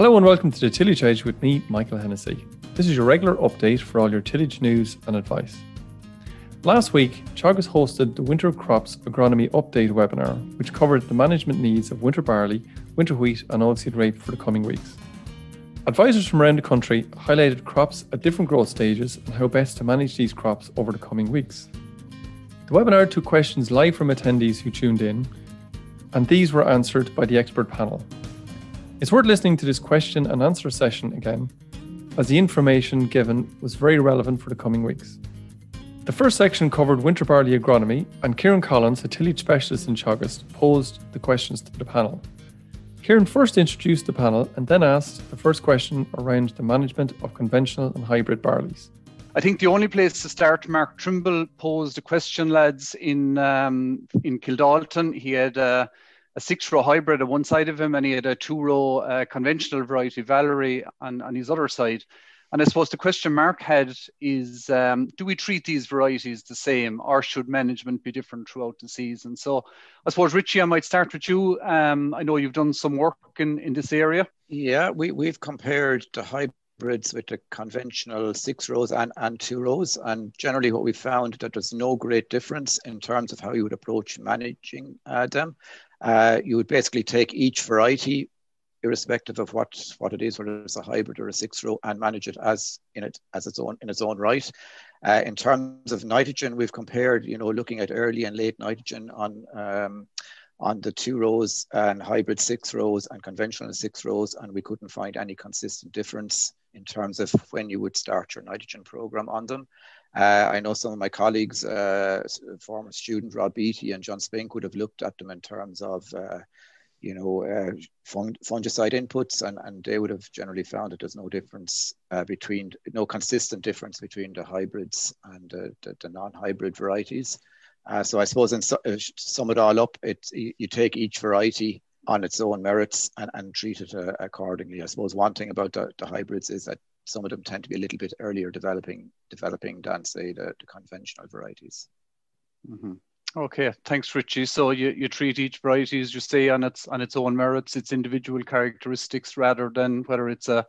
Hello and welcome to the Tillage Edge with me, Michael Hennessy. This is your regular update for all your tillage news and advice. Last week, Teagasc hosted the Winter Crops Agronomy Update webinar, which covered the management needs of winter barley, winter wheat, and oilseed rape for the coming weeks. Advisors from around the country highlighted crops at different growth stages and how best to manage these crops over the coming weeks. The webinar took questions live from attendees who tuned in, and these were answered by the expert panel. It's worth listening to this question and answer session again, as the information given was very relevant for the coming weeks. The first section covered winter barley agronomy, and Ciaran Collins, a tillage specialist in Teagasc, posed the questions to the panel. Ciaran first introduced the panel and then asked the first question around the management of conventional and hybrid barleys. I think the only place to start, Mark Trimble posed a question, lads, in um, in Kildalton. He had uh, a six row hybrid on one side of him, and he had a two row uh, conventional variety, Valerie, on, on his other side. And I suppose the question Mark had is um, do we treat these varieties the same or should management be different throughout the season? So I suppose, Richie, I might start with you. Um, I know you've done some work in, in this area. Yeah, we, we've compared the hybrids with the conventional six rows and, and two rows. And generally, what we found that there's no great difference in terms of how you would approach managing uh, them. Uh, you would basically take each variety irrespective of what what it is, whether it's a hybrid or a six row, and manage it as in it as its own in its own right. Uh, in terms of nitrogen, we've compared, you know, looking at early and late nitrogen on um, on the two rows and hybrid six rows and conventional six rows, and we couldn't find any consistent difference in terms of when you would start your nitrogen program on them. Uh, I know some of my colleagues, uh, former student Rob Beatty and John Spink, would have looked at them in terms of uh, you know, uh, fungicide inputs, and, and they would have generally found that there's no difference uh, between, no consistent difference between the hybrids and the, the non-hybrid varieties. Uh, so I suppose in su- sum it all up, it you, you, take each variety on its own merits and, and treat it uh, accordingly. I suppose one thing about the, the, hybrids is that some of them tend to be a little bit earlier developing developing than say the, the conventional varieties. Mm-hmm. Okay, thanks, Richie. So you, you treat each variety, as you say, on its on its own merits, its individual characteristics, rather than whether it's a,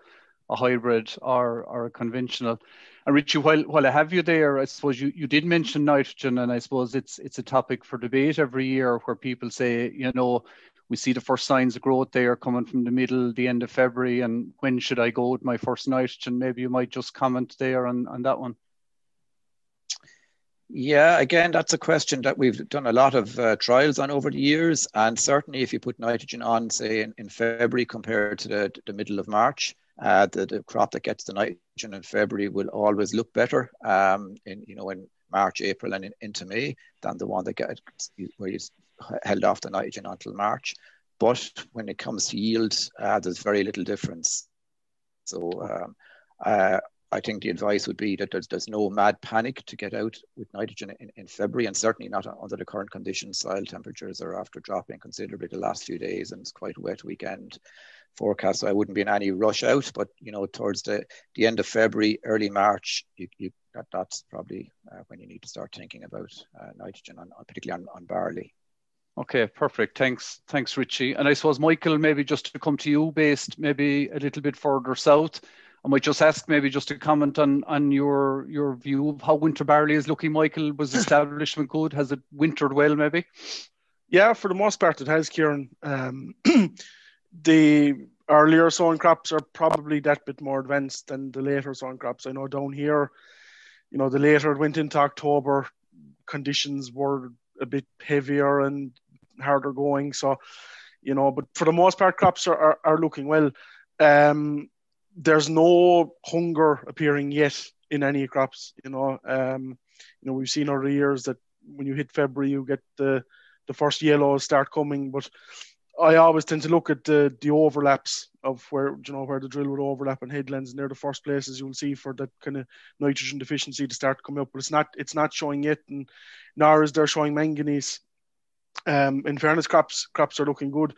a hybrid or or a conventional. And Richie, while while I have you there, I suppose you, you did mention nitrogen, and I suppose it's it's a topic for debate every year where people say, you know, we see the first signs of growth there coming from the middle, the end of February, and when should I go with my first nitrogen? Maybe you might just comment there on, on that one. Yeah, again, that's a question that we've done a lot of uh, trials on over the years. And certainly, if you put nitrogen on, say, in, in February compared to the, the middle of March, uh, the, the crop that gets the nitrogen in February will always look better um, in, you know, in March, April, and in, into May than the one that gets where you held off the nitrogen until March. But when it comes to yield, uh, there's very little difference. So um, uh, I think the advice would be that there's, there's no mad panic to get out with nitrogen in, in February, and certainly not under the current conditions. Soil temperatures are after dropping considerably the last few days, and it's quite a wet weekend forecast. So I wouldn't be in any rush out, but you know, towards the, the end of February, early March, you, you that, that's probably uh, when you need to start thinking about uh, nitrogen, on, particularly on, on barley. Okay, perfect. Thanks, thanks, Richie. And I suppose Michael, maybe just to come to you, based maybe a little bit further south. I might just ask maybe just a comment on on your your view of how winter barley is looking. Michael, was establishment good? Has it wintered well? Maybe. Yeah, for the most part, it has, Ciaran. Um, the earlier sowing crops are probably that bit more advanced than the later sowing crops. I know down here, you know, the later it went into October, conditions were a bit heavier and harder going. So, you know, but for the most part, crops are, are, are looking well. Um, there's no hunger appearing yet in any crops. You know, um, you know we've seen over the years that when you hit February, you get the the first yellows start coming. But I always tend to look at the the overlaps of where you know where the drill would overlap and headlands, and they're the first places you'll see for that kind of nitrogen deficiency to start coming up. But it's not it's not showing yet, and nor is there showing manganese. Um, in fairness, crops crops are looking good.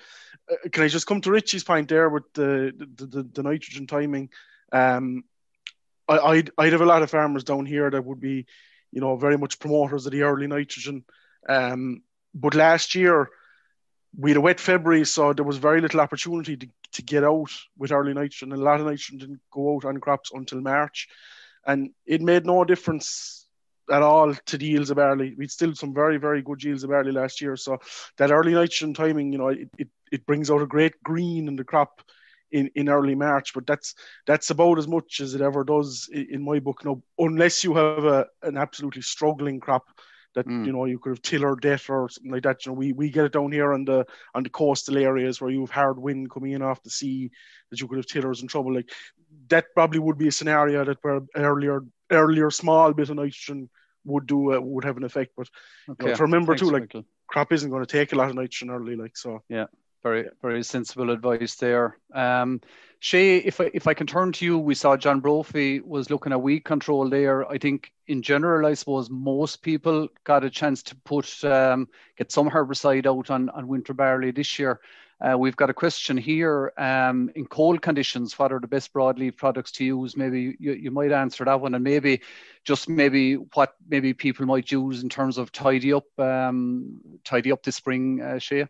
Uh, can I just come to Richie's point there with the the, the, the nitrogen timing? Um, I, I'd, I'd have a lot of farmers down here that would be, you know, very much promoters of the early nitrogen. Um, but last year we had a wet February, so there was very little opportunity to, to get out with early nitrogen. A lot of nitrogen didn't go out on crops until March, and it made no difference at all to the yields of barley. We'd still some very, very good yields of barley last year. So that early nitrogen timing, you know, it, it, it brings out a great green in the crop in, in early March, but that's that's about as much as it ever does in, in my book. Now, unless you have a, an absolutely struggling crop that mm. you know you could have tiller debt or something like that. You know, we, we get it down here on the on the coastal areas where you have hard wind coming in off the sea that you could have tillers in trouble. Like that probably would be a scenario that where earlier earlier small bit of nitrogen would do uh, would have an effect. But okay. you know, to remember Thanks, too, like Michael. crop isn't going to take a lot of nitrogen early, like so. Yeah, very very sensible advice there. Um, Shay, if I, if I can turn to you, we saw John Brophy was looking at weed control there. I think in general, I suppose most people got a chance to put um, get some herbicide out on, on winter barley this year. Uh, we've got a question here. Um, in cold conditions, what are the best broadleaf products to use? Maybe you, you might answer that one, and maybe just maybe what maybe people might use in terms of tidy up, um, tidy up this spring, uh, Shay.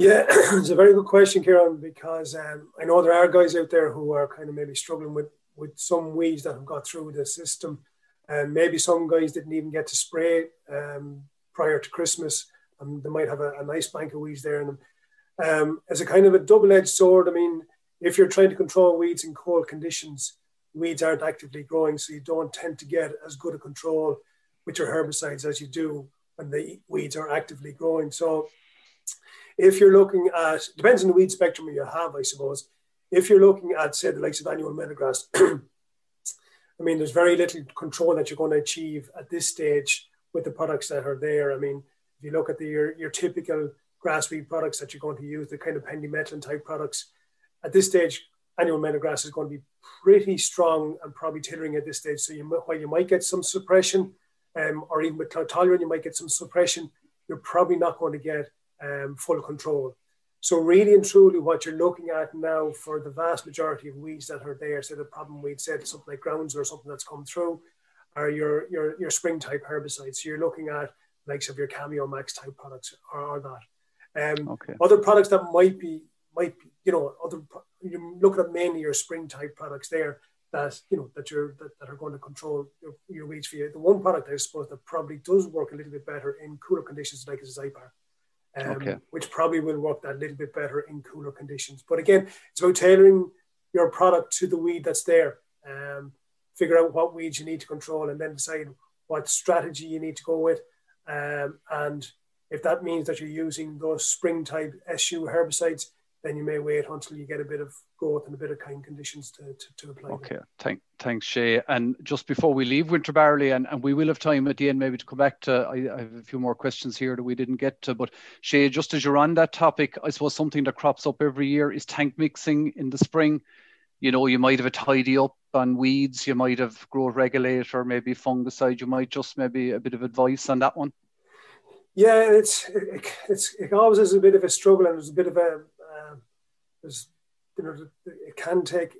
Yeah, it's a very good question, Ciaran, because um, I know there are guys out there who are kind of maybe struggling with, with some weeds that have got through the system. And maybe some guys didn't even get to spray um, prior to Christmas, and they might have a, a, nice bank of weeds there in them. Um, as a kind of a double edged sword, I mean, if you're trying to control weeds in cold conditions, weeds aren't actively growing, so you don't tend to get as good a control with your herbicides as you do when the weeds are actively growing. So if you're looking at, depends on the weed spectrum you have, I suppose. If you're looking at, say, the likes of annual meadowgrass, I mean, there's very little control that you're going to achieve at this stage with the products that are there. I mean, if you look at the, your, your typical grass weed products that you're going to use, the kind of pendimethalin type products, at this stage, annual meadowgrass is going to be pretty strong and probably tillering at this stage. So you, while you might get some suppression, um, or even with cloud you might get some suppression, you're probably not going to get um, full control. So really and truly what you're looking at now for the vast majority of weeds that are there, so the problem weed, said something like grounds or something that's come through, are your, your, your spring type herbicides. So you're looking at likes of your Cameo Max type products or, or that. Um, okay. Other products that might be, might be, you know, other, you're looking at mainly your spring type products there that, you know, that you're, that, that are going to control your, your weeds for you. The one product I suppose that probably does work a little bit better in cooler conditions like is Zypar um, okay. which probably will work that little bit better in cooler conditions. But again, it's about tailoring your product to the weed that's there. Um, figure out what weeds you need to control and then decide what strategy you need to go with. Um, and if that means that you're using those spring type SU herbicides, then you may wait until you get a bit of growth and a bit of kind conditions to, to, to apply. Okay, Thank, thanks, Shay. And just before we leave winter barley, and, and we will have time at the end maybe to come back to, I, I, have a few more questions here that we didn't get to, but Shay, just as you're on that topic, I suppose something that crops up every year is tank mixing in the spring. You know, you might have a tidy up on weeds, you might have growth regulator, maybe fungicide, you might just maybe a bit of advice on that one. Yeah, it's it, it's it always is a bit of a struggle, and there's a bit of a um, you know it can take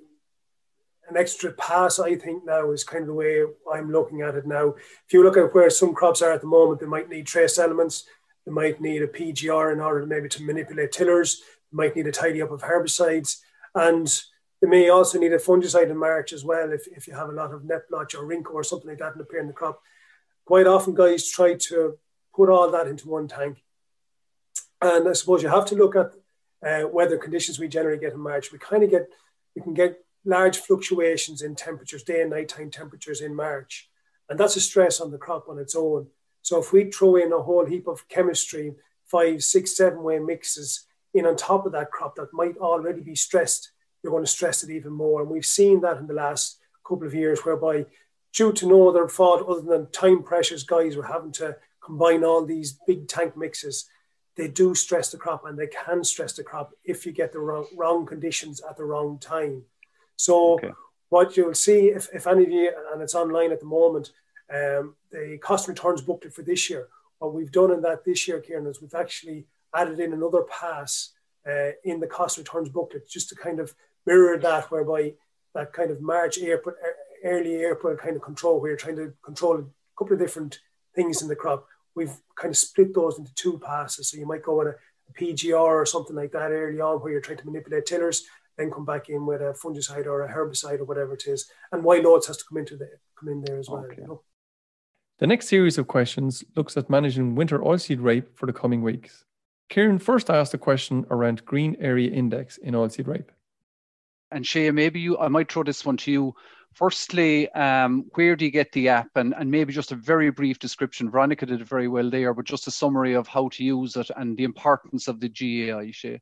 an extra pass. I think now is kind of the way I'm looking at it now. If you look at where some crops are at the moment, they might need trace elements. They might need a PGR in order maybe to manipulate tillers. They might need a tidy up of herbicides, and they may also need a fungicide in March as well if, if you have a lot of net blotch or rhyncho or something like that appearing in the crop. Quite often, guys try to put all that into one tank. And I suppose you have to look at uh, weather conditions we generally get in March. We kind of get, we can get large fluctuations in temperatures, day and nighttime temperatures in March. And that's a stress on the crop on its own. So if we throw in a whole heap of chemistry, five, six, seven way mixes in on top of that crop that might already be stressed, you're going to stress it even more. And we've seen that in the last couple of years, whereby due to no other fault other than time pressures, guys were having to combine all these big tank mixes they do stress the crop and they can stress the crop if you get the wrong, wrong conditions at the wrong time. So okay. what you'll see if, if any of you, and it's online at the moment, um, the cost returns booked it for this year. What we've done in that this year, Ciaran, is we've actually added in another pass uh, in the cost returns booklet just to kind of mirror that, whereby that kind of March, April, early April kind of control, where you're trying to control a couple of different things in the crop we've kind of split those into two passes. So you might go on a PGR or something like that early on where you're trying to manipulate tillers, then come back in with a fungicide or a herbicide or whatever it is. And why nodes has to come into the come in there as well. Okay. You know? The next series of questions looks at managing winter oilseed rape for the coming weeks. Ciaran first asked a question around green area index in oilseed rape. And Shay, maybe you I might throw this one to you. Firstly, um, where do you get the app? And, and maybe just a very brief description. Veronica did it very well there, but just a summary of how to use it and the importance of the GAI, Shay.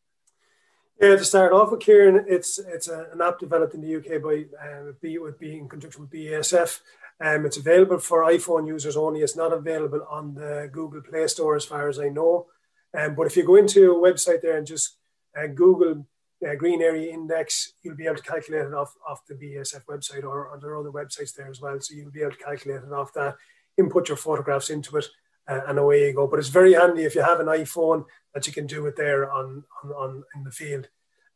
Yeah, to start off with, Ciaran, it's it's a, an app developed in the UK by uh, B, with B in conjunction with BASF. Um, it's available for iPhone users only. It's not available on the Google Play Store, as far as I know. Um, but if you go into a website there and just uh, Google uh, Green Area Index, you'll be able to calculate it off, off the BASF website or, or there are other websites there as well. So you'll be able to calculate it off that, input your photographs into it, uh, and away you go. But it's very handy if you have an iPhone that you can do it there on, on, on in the field.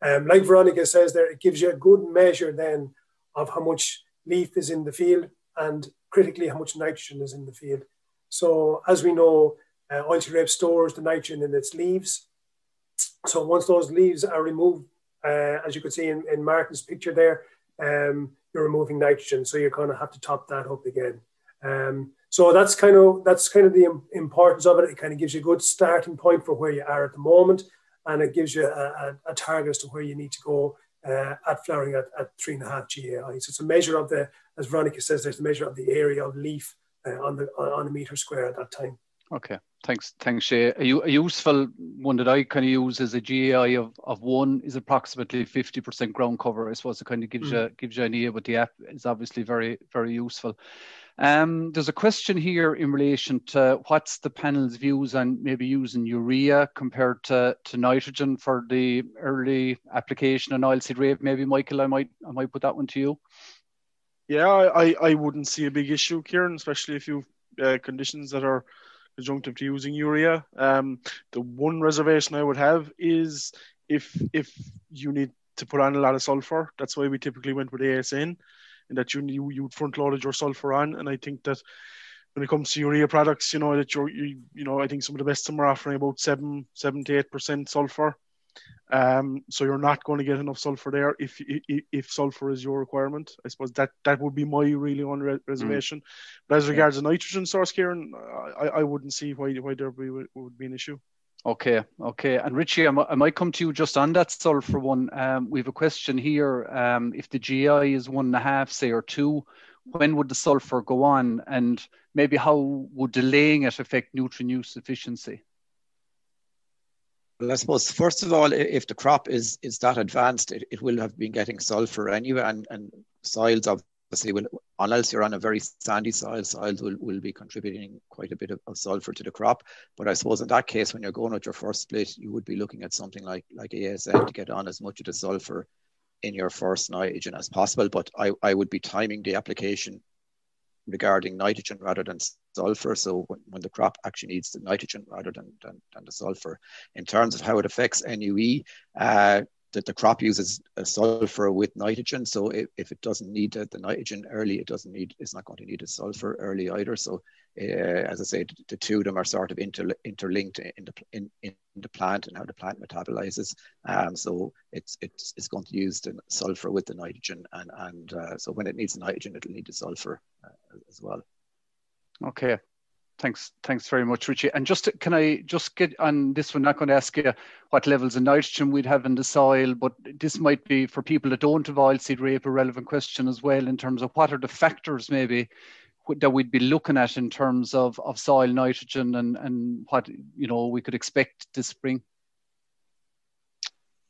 Um, like Veronica says there, it gives you a good measure then of how much leaf is in the field and critically how much nitrogen is in the field. So as we know, uh, oilseed rape stores the nitrogen in its leaves. So once those leaves are removed, uh, as you could see in, in Martin's picture there, um, you're removing nitrogen. So you're going to have to top that up again. Um, so that's kind of that's kind of the importance of it. It kind of gives you a good starting point for where you are at the moment, and it gives you a, a, a target as to where you need to go uh, at flowering at, at three and a half GAI. So it's a measure of the, as Veronica says, there's a measure of the area of leaf uh, on the on a meter square at that time. Okay, thanks, thanks, Shay. A, a useful one that I kind of use as a GAI of, of one is approximately 50% ground cover. I suppose it kind of gives mm. you gives you an idea, but the app is obviously very very useful. Um, there's a question here in relation to what's the panel's views on maybe using urea compared to, to nitrogen for the early application on oilseed rape. Maybe Michael, I might I might put that one to you. Yeah, I, I wouldn't see a big issue, Ciaran, especially if you uh, conditions that are conjunctive to using urea. Um, the one reservation I would have is if if you need to put on a lot of sulfur. That's why we typically went with ASN, and that you you you front loaded your sulfur on. And I think that when it comes to urea products, you know that you're you, you know I think some of the best some are offering about seven seven to eight percent sulfur. Um, so you're not going to get enough sulfur there if, if, if sulfur is your requirement. I suppose that that would be my really on re- reservation. Mm. But as regards the nitrogen source, Ciaran, I, I wouldn't see why why there be, would be an issue. Okay, okay. And Richie, I, I might come to you just on that sulfur one. Um, we have a question here. Um, if the GI is one and a half, say, or two, when would the sulfur go on? And maybe how would delaying it affect nutrient use efficiency? Well, I suppose first of all, if the crop is is that advanced, it, it will have been getting sulfur anyway, and, and soils obviously will, unless you're on a very sandy soil, soils will, will be contributing quite a bit of, of sulfur to the crop. But I suppose in that case, when you're going with your first split, you would be looking at something like like ASN to get on as much of the sulfur in your first nitrogen as possible. But I, I would be timing the application regarding nitrogen rather than sulfur. So when, when, the crop actually needs the nitrogen rather than, than, than, the sulfur. In terms of how it affects NUE, uh, that the crop uses sulfur with nitrogen. So if, if it doesn't need the, the, nitrogen early, it doesn't need, it's not going to need the sulfur early either. So uh, as I say, the, two of them are sort of inter, interlinked in the, in, in the plant and how the plant metabolizes. Um, so it's, it's, it's going to use the sulfur with the nitrogen. And, and uh, so when it needs nitrogen, it'll need the sulfur uh, as well. Okay, Thanks, thanks very much, Richie. And just can I just get on this one? Not going to ask you what levels of nitrogen we'd have in the soil, but this might be for people that don't have oilseed rape a relevant question as well in terms of what are the factors maybe that we'd be looking at in terms of, of soil nitrogen and, and what you know we could expect this spring.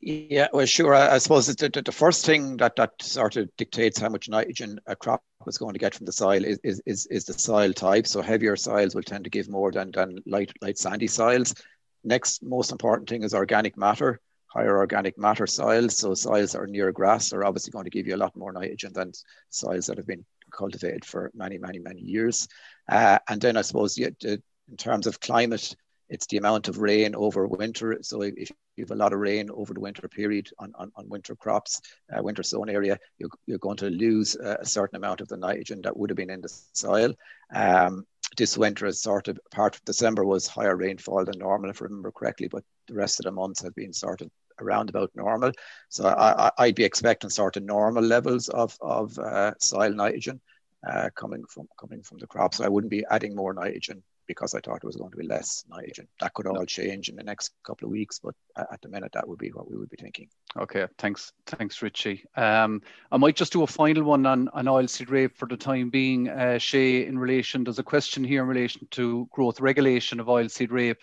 Yeah, well, sure. I, I suppose the, the, first thing that, that sort of dictates how much nitrogen a crop is going to get from the soil is, is, is, is the soil type. So heavier soils will tend to give more than, than light, light sandy soils. Next most important thing is organic matter, higher organic matter soils. So soils that are near grass are obviously going to give you a lot more nitrogen than soils that have been cultivated for many, many, many years. Uh, and then I suppose yeah, in terms of climate, it's the amount of rain over winter. So if you have a lot of rain over the winter period on, on, on winter crops, uh, winter sown area, you're, you're going to lose a certain amount of the nitrogen that would have been in the soil. Um, this winter is sort of part of December was higher rainfall than normal, if I remember correctly, but the rest of the months have been sort of around about normal. So I, would be expecting sort of normal levels of, of uh, soil nitrogen uh, coming from coming from the crop. So I wouldn't be adding more nitrogen because I thought it was going to be less nitrogen. That could all change in the next couple of weeks, but at the minute, that would be what we would be thinking. Okay, thanks, thanks, Richie. Um, I might just do a final one on, on oilseed rape for the time being. Uh, Shay, in relation, there's a question here in relation to growth regulation of oilseed rape.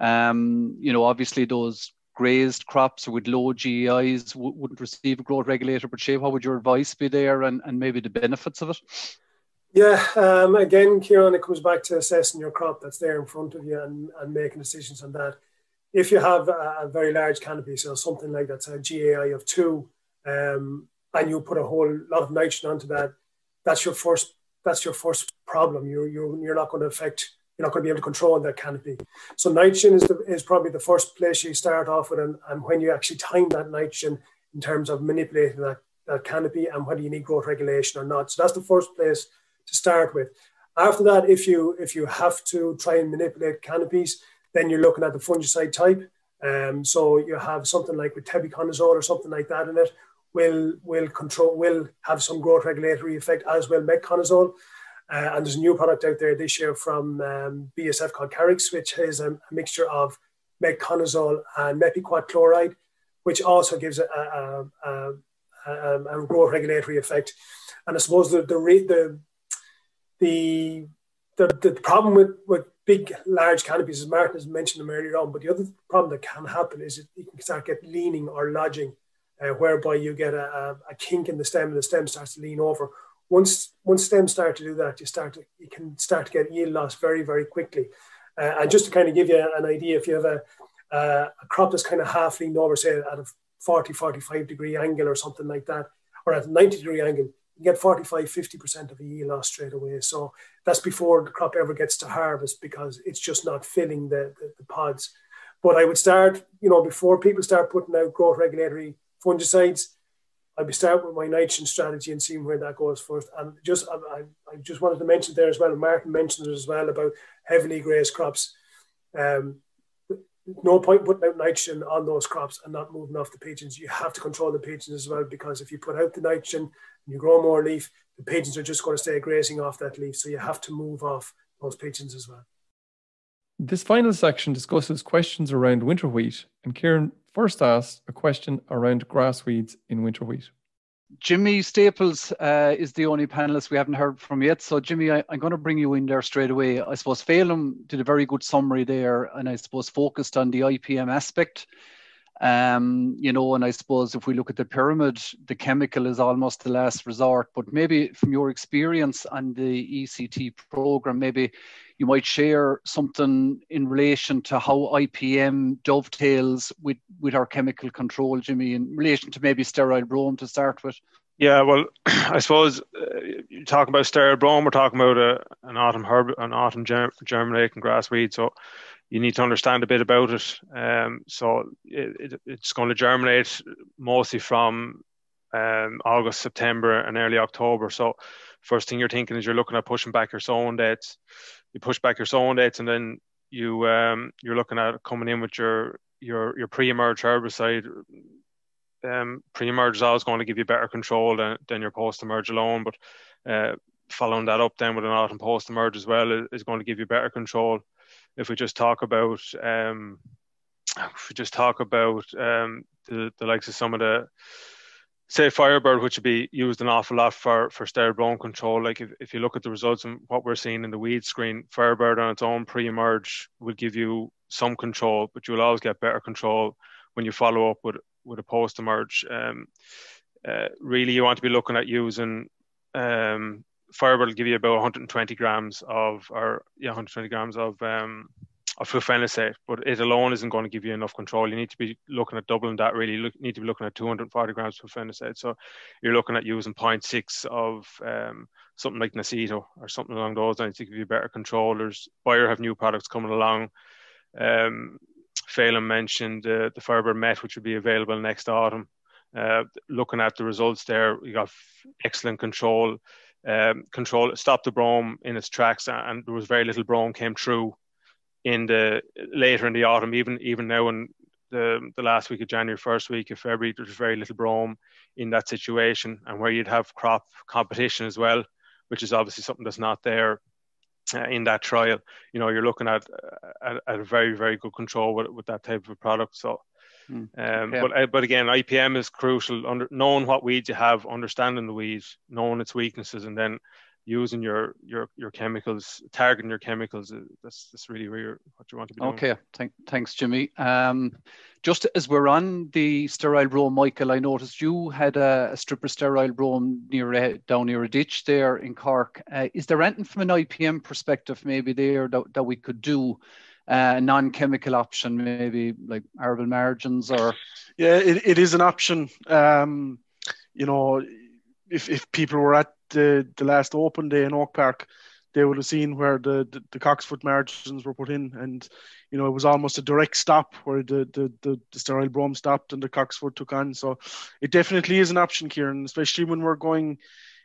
Um, you know, obviously those grazed crops with low GEIs wouldn't receive a growth regulator. But Shay, what would your advice be there, and, and maybe the benefits of it? Yeah, um, again, Ciaran, it comes back to assessing your crop that's there in front of you and, and making decisions on that. If you have a, a very large canopy, so something like that's a GAI of two, um, and you put a whole lot of nitrogen onto that, that's your first that's your first problem. You're you're, you're not going to affect you're not going to be able to control that canopy. So nitrogen is the, is probably the first place you start off with, and, and when you actually time that nitrogen in terms of manipulating that, that canopy and whether you need growth regulation or not. So that's the first place to start with. After that, if you if you have to try and manipulate canopies, then you're looking at the fungicide type. Um, so you have something like with tebuconazole or something like that in it will will control will have some growth regulatory effect as well metconazole. Uh, and there's a new product out there this year from um, BASF called Caryx, which is a, a mixture of metconazole and mepiquat chloride, which also gives a, a, a, growth regulatory effect. And I suppose the the, the the the, the problem with, with big, large canopies, as Martin has mentioned them earlier on, but the other problem that can happen is you can start get leaning or lodging, uh, whereby you get a, a, a, kink in the stem and the stem starts to lean over. Once once stems start to do that, you start to, you can start to get yield loss very very quickly. Uh, and just to kind of give you an idea, if you have a, a crop that's kind of half leaned over, say at a 40, 45 degree angle or something like that, or at a 90 degree angle, you get 45, 50% of a yield loss straight away. So that's before the crop ever gets to harvest because it's just not filling the, the, the pods. But I would start, you know, before people start putting out growth regulatory fungicides, I'd be starting with my nitrogen strategy and seeing where that goes first. And just I, I just wanted to mention there as well, Martin mentioned it as well about heavily grazed crops. Um, no point putting out nitrogen on those crops and not moving off the pigeons. You have to control the pigeons as well because if you put out the nitrogen and you grow more leaf, the pigeons are just going to stay grazing off that leaf. So you have to move off those pigeons as well. This final section discusses questions around winter wheat, and Ciaran first asked a question around grass weeds in winter wheat. Jimmy Staples uh, is the only panelist we haven't heard from yet. So, Jimmy, I, am going to bring you in there straight away. I suppose Phelim did a very good summary there, and I suppose focused on the IPM aspect. Um, you know, and I suppose if we look at the pyramid, the chemical is almost the last resort. But maybe from your experience on the ECT program, maybe you might share something in relation to how IPM dovetails with, with our chemical control, Jimmy, in relation to maybe sterile brome to start with. Yeah, well, I suppose uh, you're talking about sterile brome. We're talking about a, an autumn herb, an autumn germ, germinating grass weed. So you need to understand a bit about it. Um, so it, it, it's going to germinate mostly from um, August, September, and early October. So first thing you're thinking is you're looking at pushing back your sowing dates you push back your sowing dates, and then you um, you're looking at coming in with your your your pre-emerge herbicide. Um, pre-emerge is always going to give you better control than, than your post-emerge alone, but uh, following that up then with an autumn post-emerge as well is, is, going to give you better control. If we just talk about um, if we just talk about um, the, the likes of some of the say Firebird, which would be used an awful lot for for sterile brome control. Like if, if you look at the results and what we're seeing in the weed screen, Firebird on its own pre-emerge will give you some control, but you'll always get better control when you follow up with with a post-emerge. Um, uh, really, you want to be looking at using um, Firebird will give you about 120 grams of or yeah 120 grams of um, of flufenacet, but it alone isn't going to give you enough control. You need to be looking at doubling that. Really, you need to be looking at 240 grams of flufenacet. So you're looking at using 0.6 of um, something like Naceto or something along those lines to give you better control. There's Bayer have new products coming along. Um, Phelim mentioned uh, the Firebird Met, which will be available next autumn. Uh, looking at the results there, we got excellent control. Um, control stopped the brome in its tracks, and there was very little brome came through in the later in the autumn, even even now in the the last week of January, first week of February, there's very little brome in that situation, and where you'd have crop competition as well, which is obviously something that's not there uh, in that trial. You know, you're looking at, at, at a very very good control with, with that type of product. So. Mm. Um, yeah. But uh, but again, IPM is crucial. Under, knowing what weeds you have, understanding the weeds, knowing its weaknesses, and then using your your your chemicals, targeting your chemicals. Uh, that's that's really where what you want to be doing. Okay, Thank, thanks, Jimmy. Um, just as we're on the sterile brome, Michael, I noticed you had a, a stripper sterile brome near a, down near a ditch there in Cork. Uh, is there anything from an IPM perspective maybe there that, that we could do? Uh, non-chemical option, maybe like arable margins, or yeah, it, it is an option. Um, you know, if if people were at the the last open day in Oak Park, they would have seen where the, the, the cocksfoot margins were put in, and you know it was almost a direct stop where the the, the, the sterile brome stopped and the cocksfoot took on. So it definitely is an option, Ciaran, especially when we're going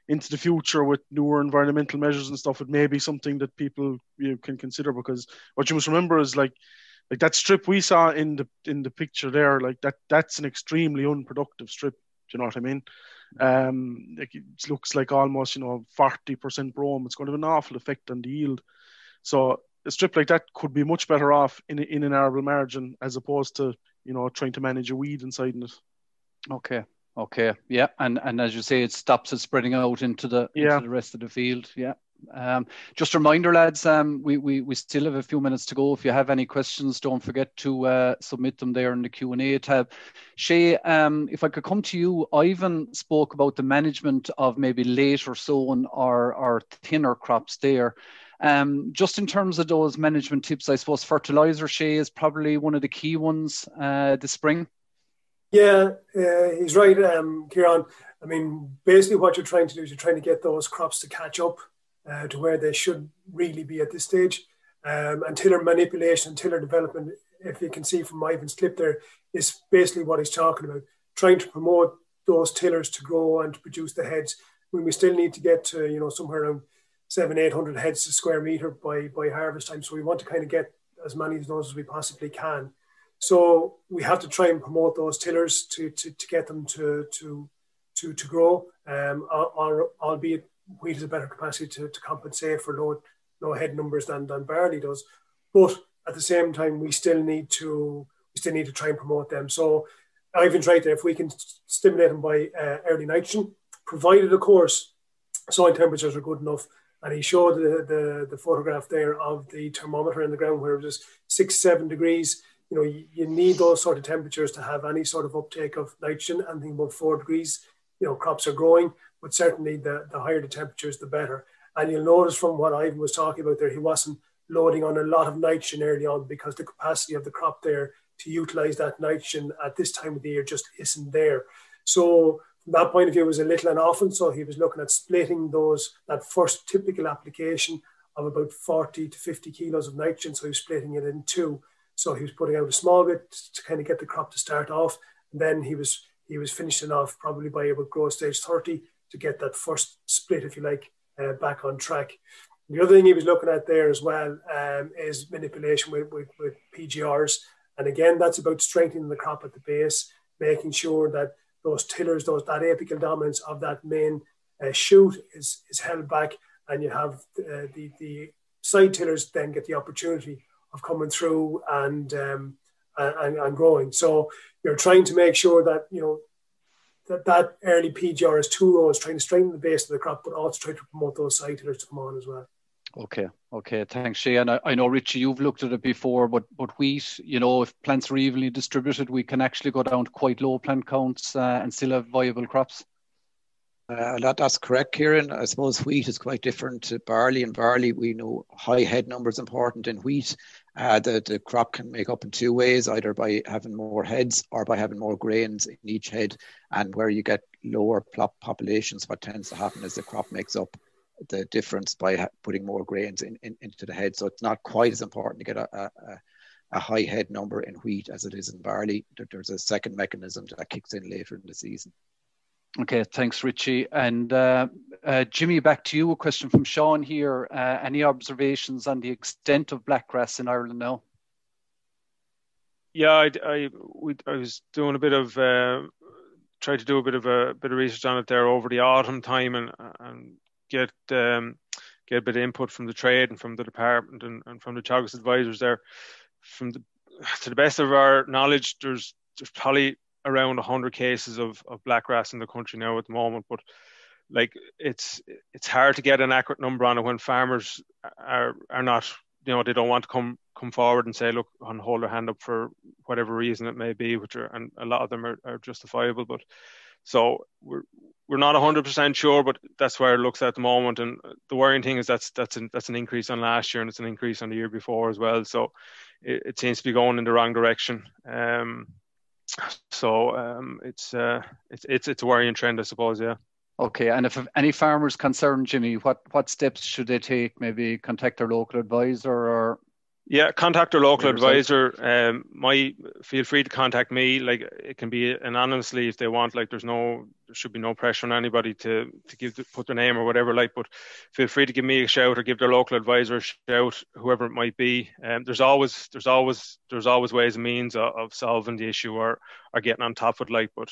into the future with newer environmental measures and stuff. It may be something that people you know, can consider because what you must remember is like like that strip we saw in the in the picture there, like that that's an extremely unproductive strip. Do you know what I mean? Um, like it looks like almost you know 40% brome. It's going to have an awful effect on the yield. So a strip like that could be much better off in in an arable margin as opposed to you know trying to manage a weed inside it. Okay. Okay. Yeah. And and as you say, it stops it spreading out into the yeah. into the rest of the field. Yeah. Um, just a reminder, lads, um, we, we, we still have a few minutes to go. If you have any questions, don't forget to uh, submit them there in the Q&A tab. Shay, um, if I could come to you, Ivan spoke about the management of maybe later sown or, or thinner crops there. Um, just in terms of those management tips, I suppose fertilizer, Shay, is probably one of the key ones uh, this spring. Yeah, uh, he's right, um, Ciaran. I mean, basically what you're trying to do is you're trying to get those crops to catch up uh, to where they should really be at this stage. Um, and tiller manipulation, and tiller development, if you can see from Ivan's clip there, is basically what he's talking about. Trying to promote those tillers to grow and to produce the heads. When we still need to get to, you know, somewhere around seven, eight hundred heads to square meter by by harvest time. So we want to kind of get as many of those as we possibly can. So we have to try and promote those tillers to to, to get them to to to to grow, um, albeit wheat has a better capacity to, to compensate for low low head numbers than, than barley does. But at the same time, we still need to we still need to try and promote them. So right there. If we can stimulate them by uh, early nitrogen, provided of course soil temperatures are good enough. And he showed the, the, the photograph there of the thermometer in the ground where it was six, seven degrees. You know, you, you need those sort of temperatures to have any sort of uptake of nitrogen. Anything above four degrees, you know, crops are growing but certainly the, the higher the temperatures, the better. And you'll notice from what Ivan was talking about there, he wasn't loading on a lot of nitrogen early on because the capacity of the crop there to utilize that nitrogen at this time of the year just isn't there. So from that point of view, it was a little and often. So he was looking at splitting those that first typical application of about 40 to 50 kilos of nitrogen. So he was splitting it in two. So he was putting out a small bit to kind of get the crop to start off. And then he was he was finishing off probably by about growth stage 30 to get that first split, if you like, uh, back on track. The other thing he was looking at there as well um, is manipulation with, with, with, PGRs. And again, that's about strengthening the crop at the base, making sure that those tillers, those that apical dominance of that main uh, shoot is, is held back, and you have uh, the, the side tillers then get the opportunity of coming through and, um, and, and growing. So you're trying to make sure that you know that, that early PGR is two rows, trying to strengthen the base of the crop, but also try to promote those side tillers to come on as well. Okay, okay, thanks, Shay. And I, I, know Richie, you've looked at it before, but but wheat, you know, if plants are evenly distributed, we can actually go down to quite low plant counts uh, and still have viable crops. Uh, that, that's correct, Ciaran. I suppose wheat is quite different to barley. And barley, we know high head numbers important in wheat. Uh, the, the crop can make up in two ways, either by having more heads or by having more grains in each head. And where you get lower plop populations, what tends to happen is the crop makes up the difference by putting more grains in, in, into the head. So it's not quite as important to get a, a, a high head number in wheat as it is in barley. There's a second mechanism that kicks in later in the season. Okay, thanks, Richie. And uh, uh, Jimmy, back to you. A question from Sean here. Uh, any observations on the extent of blackgrass in Ireland now? Yeah, I, I, we, I was doing a bit of uh, tried to do a bit of a bit of research on it there over the autumn time and and get um, get a bit of input from the trade and from the department and, and from the Teagasc advisors there. From the to the best of our knowledge, there's there's probably around 100 cases of, of blackgrass in the country now at the moment, but like it's it's hard to get an accurate number on it when farmers are are not you know they don't want to come come forward and say look and hold their hand up for whatever reason it may be which are and a lot of them are, are justifiable but so we're we're not 100% sure but that's where it looks at the moment and the worrying thing is that's that's an, that's an increase on last year and it's an increase on the year before as well so it, it seems to be going in the wrong direction. Um so um it's uh it's it's it's a worrying trend i suppose yeah Okay, and if any farmers concerned, Jimmy, what, what steps should they take? Maybe contact their local advisor or yeah, contact your local advisor. Um, my feel free to contact me. Like it can be anonymously if they want. Like there's no, there should be no pressure on anybody to to give put their name or whatever. Like, but feel free to give me a shout or give their local advisor a shout, whoever it might be. Um, there's always there's always there's always ways and means of, of solving the issue or or getting on top of it. Like, but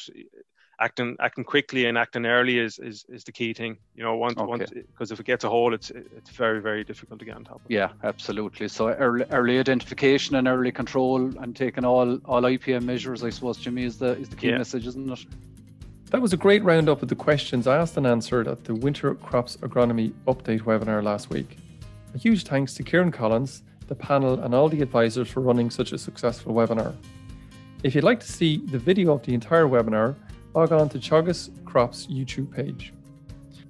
acting acting quickly and acting early is, is, is the key thing. You know, once okay. once because if it gets a hold, it's it's very very difficult to get on top of. Yeah, absolutely. So early, early identification and early control and taking all all IPM measures, I suppose, Jimmy, is the is the key yeah. message, isn't it? That was a great roundup of the questions I asked and answered at the Winter Crops Agronomy Update webinar last week. A huge thanks to Ciaran Collins, the panel, and all the advisors for running such a successful webinar. If you'd like to see the video of the entire webinar, log on to Teagasc Crops YouTube page.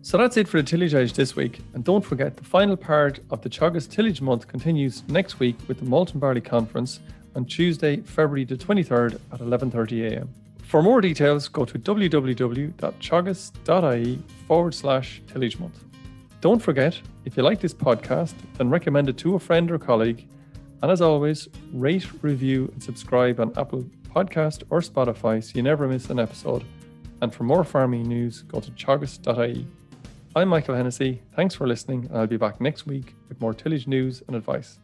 So that's it for the Tillage Edge this week, and don't forget the final part of the Teagasc Tillage Month continues next week with the Malt and Barley Conference on Tuesday, February the 23rd at 11.30am. For more details, go to www.teagasc.ie forward slash tillage month. Don't forget, if you like this podcast, then recommend it to a friend or colleague. And as always, rate, review, and subscribe on Apple Podcast or Spotify so you never miss an episode. And for more farming news, go to teagasc.ie. I'm Michael Hennessy. Thanks for listening, and I'll be back next week with more tillage news and advice.